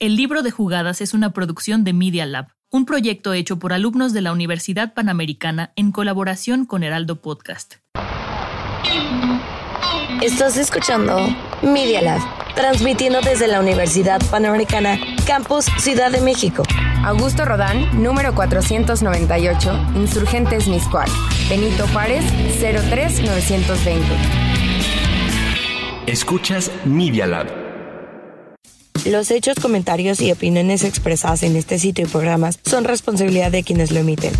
El libro de jugadas es una producción de Media Lab, un proyecto hecho por alumnos de la Universidad Panamericana en colaboración con Heraldo Podcast. Estás escuchando Media Lab, transmitiendo desde la Universidad Panamericana, Campus Ciudad de México. Augusto Rodán, número 498, Insurgentes Miscual. Benito Juárez, 03920. Escuchas Media Lab. Los hechos, comentarios y opiniones expresadas en este sitio y programas son responsabilidad de quienes lo emiten.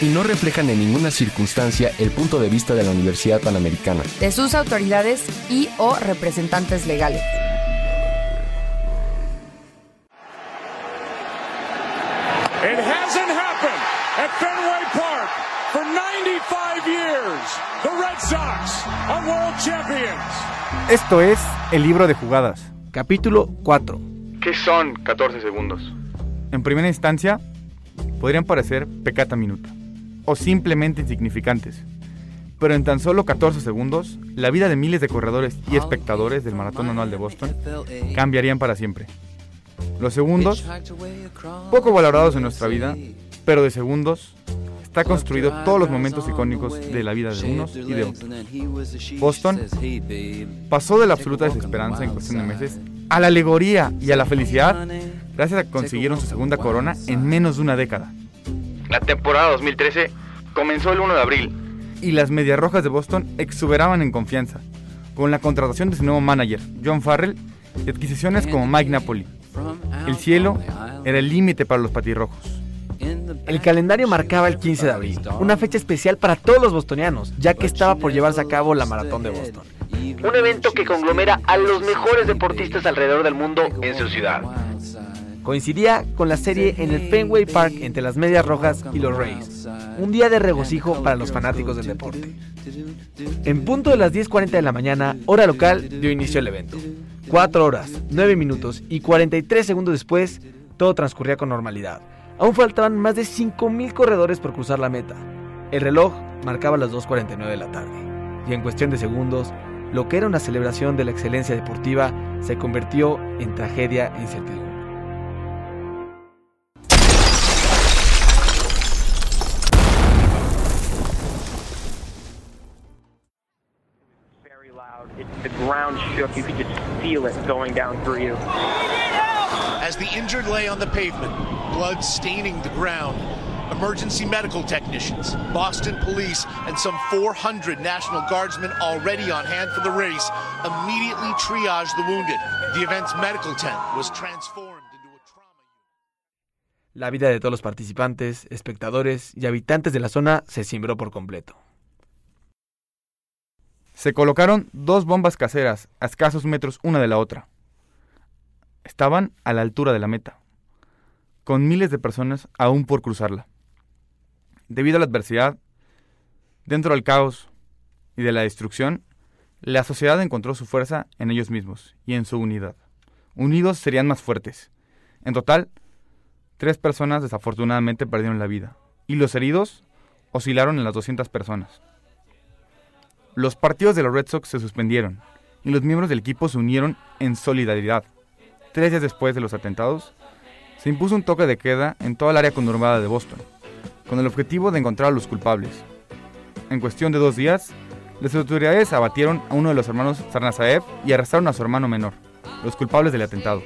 Y no reflejan en ninguna circunstancia el punto de vista de la Universidad Panamericana. De sus autoridades y o representantes legales. It hasn't happened at Fenway Park for 95 years. The Red Sox are world champions. Esto es El libro de jugadas, capítulo 4. ¿Qué son 14 segundos? En primera instancia, podrían parecer pecata minuta o simplemente insignificantes. Pero en tan solo 14 segundos, la vida de miles de corredores y espectadores del maratón anual de Boston cambiarían para siempre. Los segundos, poco valorados en nuestra vida, pero de segundos, está construido todos los momentos icónicos de la vida de unos y de otros. Boston pasó de la absoluta desesperanza en cuestión de meses a la alegoría y a la felicidad gracias a que consiguieron su segunda corona en menos de una década. La temporada 2013 comenzó el 1 de abril. Y las Medias Rojas de Boston exuberaban en confianza, con la contratación de su nuevo manager, John Farrell, y adquisiciones como Mike Napoli. El cielo era el límite para los patirrojos. El calendario marcaba el 15 de abril, una fecha especial para todos los bostonianos, ya que estaba por llevarse a cabo la Maratón de Boston. Un evento que conglomera a los mejores deportistas alrededor del mundo en su ciudad. Coincidía con la serie en el Fenway Park entre las Medias Rojas y los Rays. Un día de regocijo para los fanáticos del deporte. En punto de las 10.40 de la mañana, hora local, dio inicio el evento. 4 horas, 9 minutos y 43 segundos después, todo transcurría con normalidad. Aún faltaban más de 5.000 corredores por cruzar la meta. El reloj marcaba las 2.49 de la tarde. Y en cuestión de segundos, lo que era una celebración de la excelencia deportiva se convirtió en tragedia e incertidumbre. You could just feel it going down through you. As the injured lay on the pavement, blood staining the ground, emergency medical technicians, Boston police, and some 400 National Guardsmen already on hand for the race immediately triaged the wounded. The event's medical tent was transformed. into a trauma La vida de todos los participantes, espectadores y habitantes de la zona se cimbró por completo. Se colocaron dos bombas caseras a escasos metros una de la otra. Estaban a la altura de la meta, con miles de personas aún por cruzarla. Debido a la adversidad, dentro del caos y de la destrucción, la sociedad encontró su fuerza en ellos mismos y en su unidad. Unidos serían más fuertes. En total, tres personas desafortunadamente perdieron la vida y los heridos oscilaron en las 200 personas. Los partidos de los Red Sox se suspendieron y los miembros del equipo se unieron en solidaridad. Tres días después de los atentados, se impuso un toque de queda en toda el área conurbada de Boston, con el objetivo de encontrar a los culpables. En cuestión de dos días, las autoridades abatieron a uno de los hermanos Sarnasaev y arrestaron a su hermano menor, los culpables del atentado.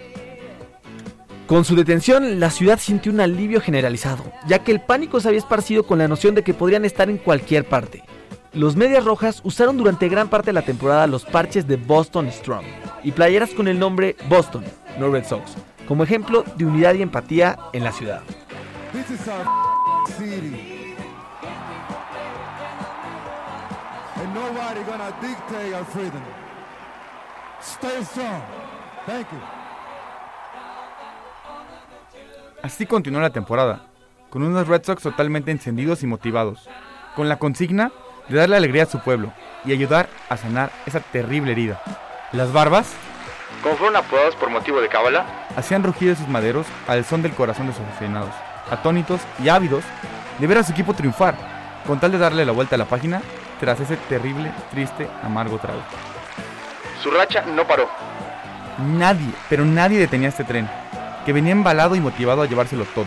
Con su detención, la ciudad sintió un alivio generalizado, ya que el pánico se había esparcido con la noción de que podrían estar en cualquier parte. Los Medias Rojas usaron durante gran parte de la temporada los parches de Boston Strong y playeras con el nombre Boston, no Red Sox, como ejemplo de unidad y empatía en la ciudad. This is our city. And nobody gonna dictate our freedom. Stay strong. Thank you. Así continuó la temporada, con unos Red Sox totalmente encendidos y motivados, con la consigna de darle alegría a su pueblo y ayudar a sanar esa terrible herida. Las barbas, como fueron apodados por motivo de cábala, hacían rugir sus maderos al son del corazón de sus aficionados, atónitos y ávidos de ver a su equipo triunfar, con tal de darle la vuelta a la página tras ese terrible, triste, amargo trago. Su racha no paró. Nadie, pero nadie detenía este tren, que venía embalado y motivado a llevárselo todo.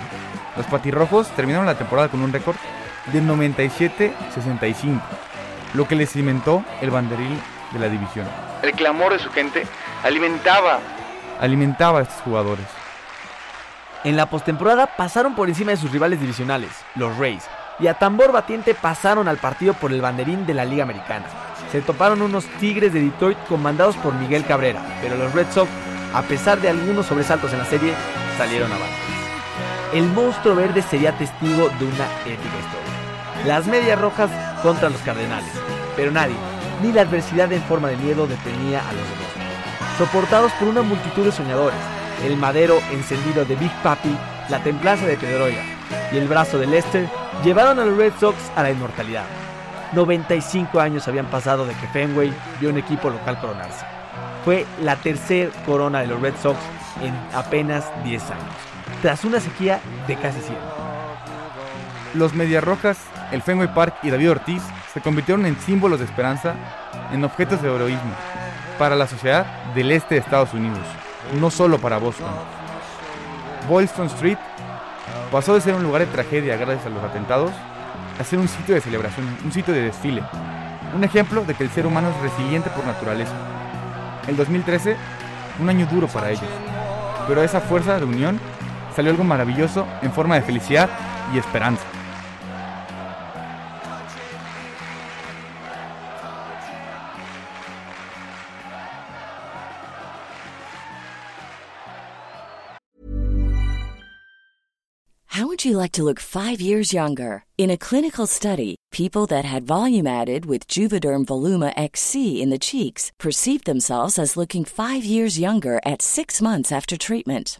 Los patirrojos terminaron la temporada con un récord de 97-65, lo que les cimentó el banderil de la división. El clamor de su gente alimentaba alimentaba a estos jugadores. En la postemporada pasaron por encima de sus rivales divisionales, los Rays, y a tambor batiente pasaron al partido por el banderín de la Liga Americana. Se toparon unos Tigres de Detroit comandados por Miguel Cabrera, pero los Red Sox, a pesar de algunos sobresaltos en la serie, salieron abajo. El monstruo verde sería testigo de una épica historia. Las medias rojas contra los Cardenales, pero nadie, ni la adversidad en forma de miedo detenía a los demás. Soportados por una multitud de soñadores, el madero encendido de Big Papi, la templanza de Pedroya y el brazo de Lester llevaron a los Red Sox a la inmortalidad. 95 años habían pasado de que Fenway vio un equipo local coronarse. Fue la tercera corona de los Red Sox en apenas 10 años, tras una sequía de casi 100. Los Mediarrojas, el Fenway Park y David Ortiz se convirtieron en símbolos de esperanza, en objetos de heroísmo, para la sociedad del este de Estados Unidos, no solo para Boston. Boylston Street pasó de ser un lugar de tragedia gracias a los atentados a ser un sitio de celebración, un sitio de desfile, un ejemplo de que el ser humano es resiliente por naturaleza. El 2013 fue un año duro para ellos, pero esa fuerza de unión salió algo maravilloso en forma de felicidad y esperanza. How would you like to look five years younger? In a clinical study, people that had volume added with Juvederm Voluma XC in the cheeks perceived themselves as looking five years younger at six months after treatment.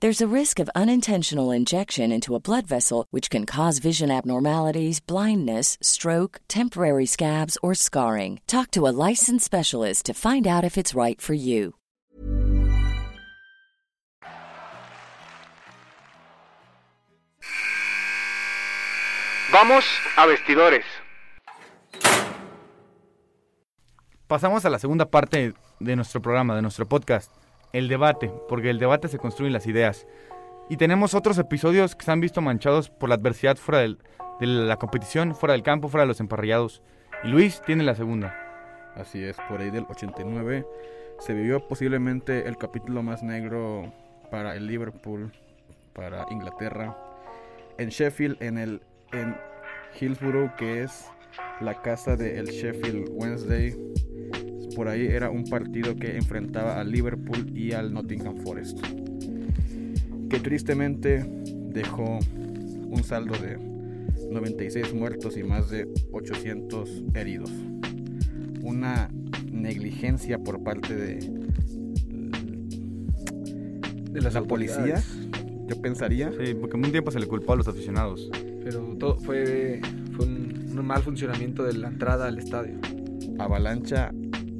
There's a risk of unintentional injection into a blood vessel, which can cause vision abnormalities, blindness, stroke, temporary scabs, or scarring. Talk to a licensed specialist to find out if it's right for you. Vamos a vestidores. Pasamos a la segunda parte de nuestro programa, de nuestro podcast, el debate, porque el debate se construyen las ideas. Y tenemos otros episodios que se han visto manchados por la adversidad fuera de la competición, fuera del campo, fuera de los emparrillados. Y Luis tiene la segunda. Así es, por ahí del 89 se vivió posiblemente el capítulo más negro para el Liverpool, para Inglaterra. En Sheffield, en el en Hillsborough, que es la casa del Sheffield Wednesday. Por ahí era un partido que enfrentaba al Liverpool y al Nottingham Forest. Que tristemente dejó un saldo de 96 muertos y más de 800 heridos. Una negligencia por parte de, De las la policía, yo pensaría. Sí, porque un tiempo se le culpó a los aficionados. Pero todo fue, fue un, un mal funcionamiento de la entrada al estadio. avalancha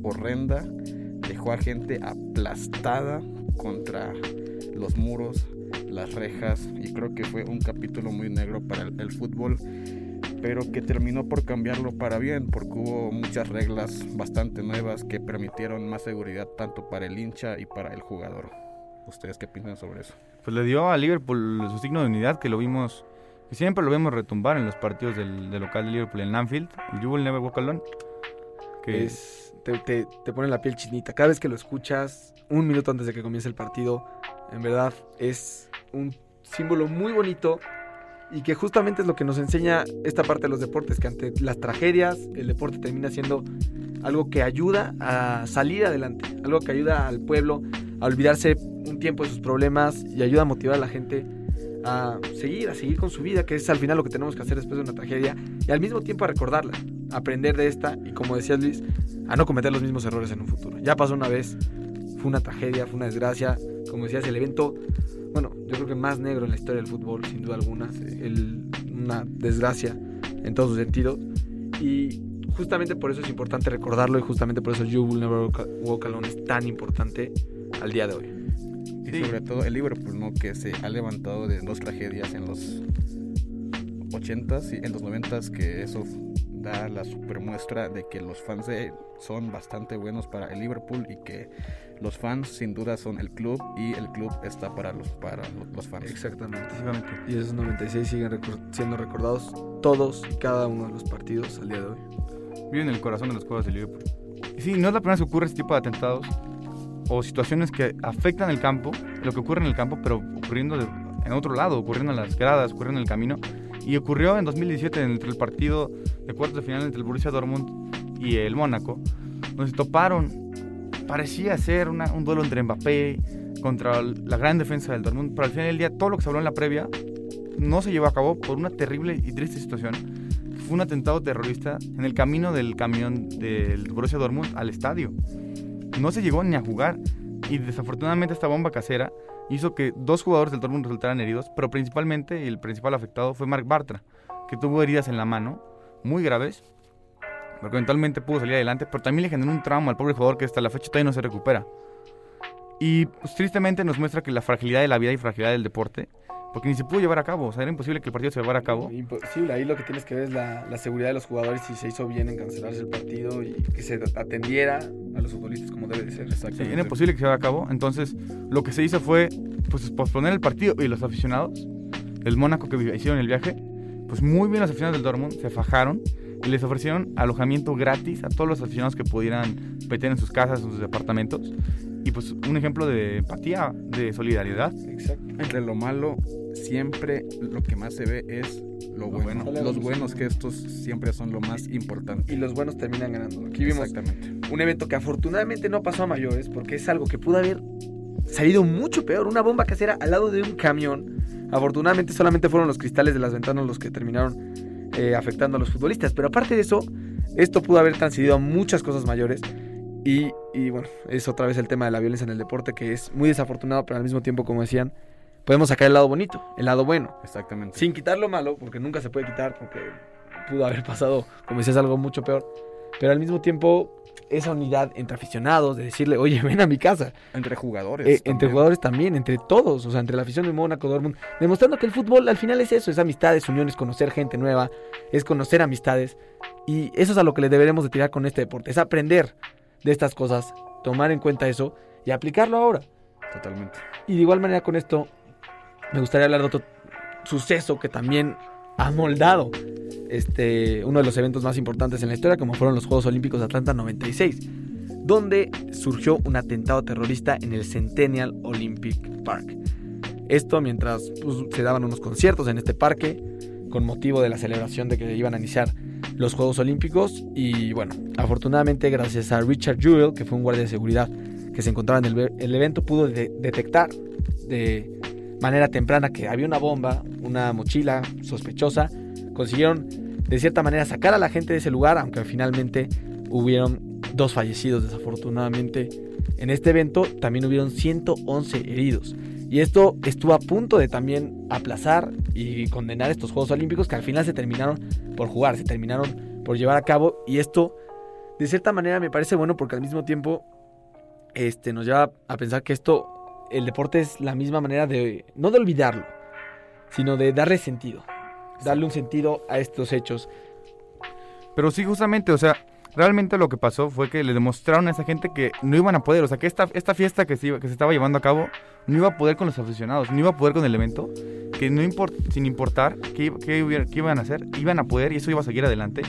horrenda dejó a gente aplastada contra los muros, las rejas y creo que fue un capítulo muy negro para el, el fútbol, pero que terminó por cambiarlo para bien porque hubo muchas reglas bastante nuevas que permitieron más seguridad tanto para el hincha y para el jugador. ¿Ustedes qué piensan sobre eso? Pues le dio a Liverpool su signo de unidad que lo vimos que siempre lo vemos retumbar en los partidos del, del local de Liverpool en Anfield, el You Will Never Walk Alone. Que Es, te, te- te pone la piel chinita. Cada vez que lo escuchas, un minuto antes de que comience el partido, en verdad es un símbolo muy bonito y que justamente es lo que nos enseña esta parte de los deportes, que ante las tragedias el deporte termina siendo algo que ayuda a salir adelante, algo que ayuda al pueblo a olvidarse un tiempo de sus problemas y ayuda a motivar a la gente a seguir, a seguir con su vida, que es al final lo que tenemos que hacer después de una tragedia y al mismo tiempo a recordarla, aprender de esta y como decías Luis, a no cometer los mismos errores en un futuro. Ya pasó una vez, fue una tragedia, fue una desgracia, como decías, el evento, bueno, yo creo que más negro en la historia del fútbol, sin duda alguna, el- una desgracia en todos sus sentidos y justamente por eso es importante recordarlo y justamente por eso You Will Never Walk- Alone es tan importante al día de hoy. Y sobre todo el Liverpool, ¿no? Que se ha levantado de dos tragedias en los 80s y en los 90s, que eso da la super muestra de que los fans de- son bastante buenos para el Liverpool y que los fans sin duda son el club y el club está para los, para lo- los fans. Exactamente. Y esos 96 siguen siendo recordados todos y cada uno de los partidos al día de hoy. vive en el corazón de los juegos de Liverpool. Y sí, no es la primera vez que ocurre este tipo de atentados o situaciones que afectan el campo, lo que ocurre en el campo, pero ocurriendo de- en otro lado, ocurriendo en las gradas, ocurriendo en el camino. Y ocurrió en 2017 entre el partido de cuartos de final entre el Borussia Dortmund y el Mónaco, donde se toparon. Parecía ser un duelo entre Mbappé contra la gran defensa del Dortmund, pero al final del día todo lo que se habló en la previa no se llevó a cabo por una terrible y triste situación. Fue un atentado terrorista en el camino del camión del Borussia Dortmund al estadio. No se llegó ni a jugar y desafortunadamente esta bomba casera hizo que dos jugadores del Dortmund resultaran heridos, pero principalmente el principal afectado fue Mark Bartra, que tuvo heridas en la mano muy graves, porque eventualmente pudo salir adelante, pero también le generó un trauma al pobre jugador que hasta la fecha todavía no se recupera. Y pues, tristemente nos muestra que la fragilidad de la vida y fragilidad del deporte, porque ni se pudo llevar a cabo, o sea, era imposible que el partido se llevara a cabo. Imposible, ahí lo que tienes que ver es la, la seguridad de los jugadores si se hizo bien en cancelarse el partido y que se atendiera a los futbolistas como debe de ser. Sí, era imposible que se llevara a cabo. Entonces, lo que se hizo fue pues, posponer el partido y los aficionados del Mónaco que hicieron el viaje, pues muy bien los aficionados del Dortmund se fajaron y les ofrecieron alojamiento gratis a todos los aficionados que pudieran meter en sus casas, en sus departamentos. Y pues un ejemplo de empatía, de solidaridad. Entre lo malo, siempre lo que más se ve es lo bueno. bueno. Los buenos gestos siempre son lo más importante. Y los buenos terminan ganando. Aquí vimos Exactamente. un evento que afortunadamente no pasó a mayores porque es algo que pudo haber salido mucho peor. Una bomba casera al lado de un camión. Afortunadamente solamente fueron los cristales de las ventanas los que terminaron eh, afectando a los futbolistas. Pero aparte de eso, esto pudo haber transcedido a muchas cosas mayores. Y, y bueno, es otra vez el tema de la violencia en el deporte que es muy desafortunado, pero al mismo tiempo, como decían, podemos sacar el lado bonito, el lado bueno. Exactamente. Sin quitar lo malo, porque nunca se puede quitar, porque pudo haber pasado, como decías, algo mucho peor. Pero al mismo tiempo, esa unidad entre aficionados, de decirle, oye, ven a mi casa. Entre jugadores. Eh, entre jugadores también, entre todos, o sea, entre la afición de Mónaco, Dortmund, demostrando que el fútbol al final es eso, es amistades, uniones, conocer gente nueva, es conocer amistades. Y eso es a lo que le deberemos de tirar con este deporte, es aprender de estas cosas, tomar en cuenta eso y aplicarlo ahora. Totalmente. Y de igual manera con esto, me gustaría hablar de otro suceso que también ha moldado este, uno de los eventos más importantes en la historia, como fueron los Juegos Olímpicos de Atlanta 96, donde surgió un atentado terrorista en el Centennial Olympic Park. Esto mientras pues, se daban unos conciertos en este parque con motivo de la celebración de que iban a iniciar los Juegos Olímpicos y bueno, afortunadamente gracias a Richard Jewell, que fue un guardia de seguridad que se encontraba en el, ve- el evento, pudo de- detectar de manera temprana que había una bomba, una mochila sospechosa. Consiguieron de cierta manera sacar a la gente de ese lugar, aunque finalmente hubieron dos fallecidos desafortunadamente. En este evento también hubieron 111 heridos. Y esto estuvo a punto de también aplazar y condenar estos Juegos Olímpicos que al final se terminaron por jugar, se terminaron por llevar a cabo. Y esto, de cierta manera, me parece bueno porque al mismo tiempo este, nos lleva a pensar que esto, el deporte es la misma manera de, no de olvidarlo, sino de darle sentido. Darle un sentido a estos hechos. Pero sí, justamente, o sea, realmente lo que pasó fue que le demostraron a esa gente que no iban a poder, o sea, que esta, esta fiesta que se, iba- que se estaba llevando a cabo no iba a poder con los aficionados, no iba a poder con el evento, que no import- sin importar qué, qué iban a hacer, iban a poder y eso iba a seguir adelante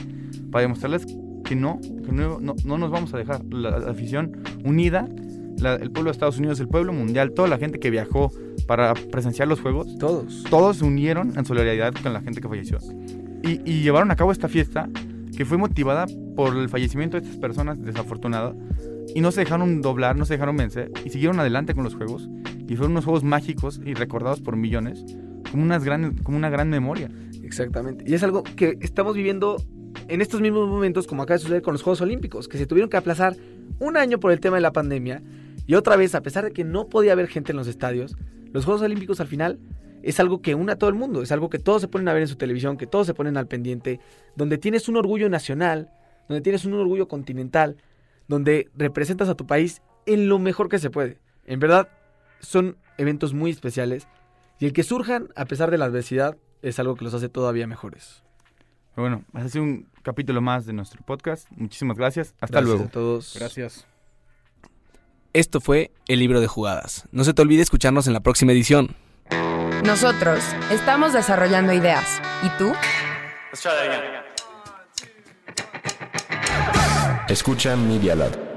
para demostrarles que no, que no, no- no nos vamos a dejar. La, la afición unida, la- el pueblo de Estados Unidos, el pueblo mundial, toda la gente que viajó para presenciar los juegos, todos, todos se unieron en solidaridad con la gente que falleció. Y, y llevaron a cabo esta fiesta que fue motivada por el fallecimiento de estas personas desafortunadas y no se dejaron doblar, no se dejaron vencer y siguieron adelante con los juegos y fueron unos juegos mágicos y recordados por millones como, unas gran, como una gran memoria. Exactamente. Y es algo que estamos viviendo en estos mismos momentos, como acaba de suceder con los Juegos Olímpicos, que se tuvieron que aplazar un año por el tema de la pandemia. Y otra vez, a pesar de que no podía haber gente en los estadios, los Juegos Olímpicos al final es algo que une a todo el mundo, es algo que todos se ponen a ver en su televisión, que todos se ponen al pendiente, donde tienes un orgullo nacional, donde tienes un orgullo continental, donde representas a tu país en lo mejor que se puede. En verdad, son eventos muy especiales y el que surjan a pesar de la adversidad es algo que los hace todavía mejores. Bueno, ha sido un capítulo más de nuestro podcast. Muchísimas gracias. Hasta Gracias luego. a todos. Gracias. Esto fue El Libro de Jugadas. No se te olvide escucharnos en la próxima edición. Nosotros estamos desarrollando ideas. ¿Y tú? Escucha Media Lab.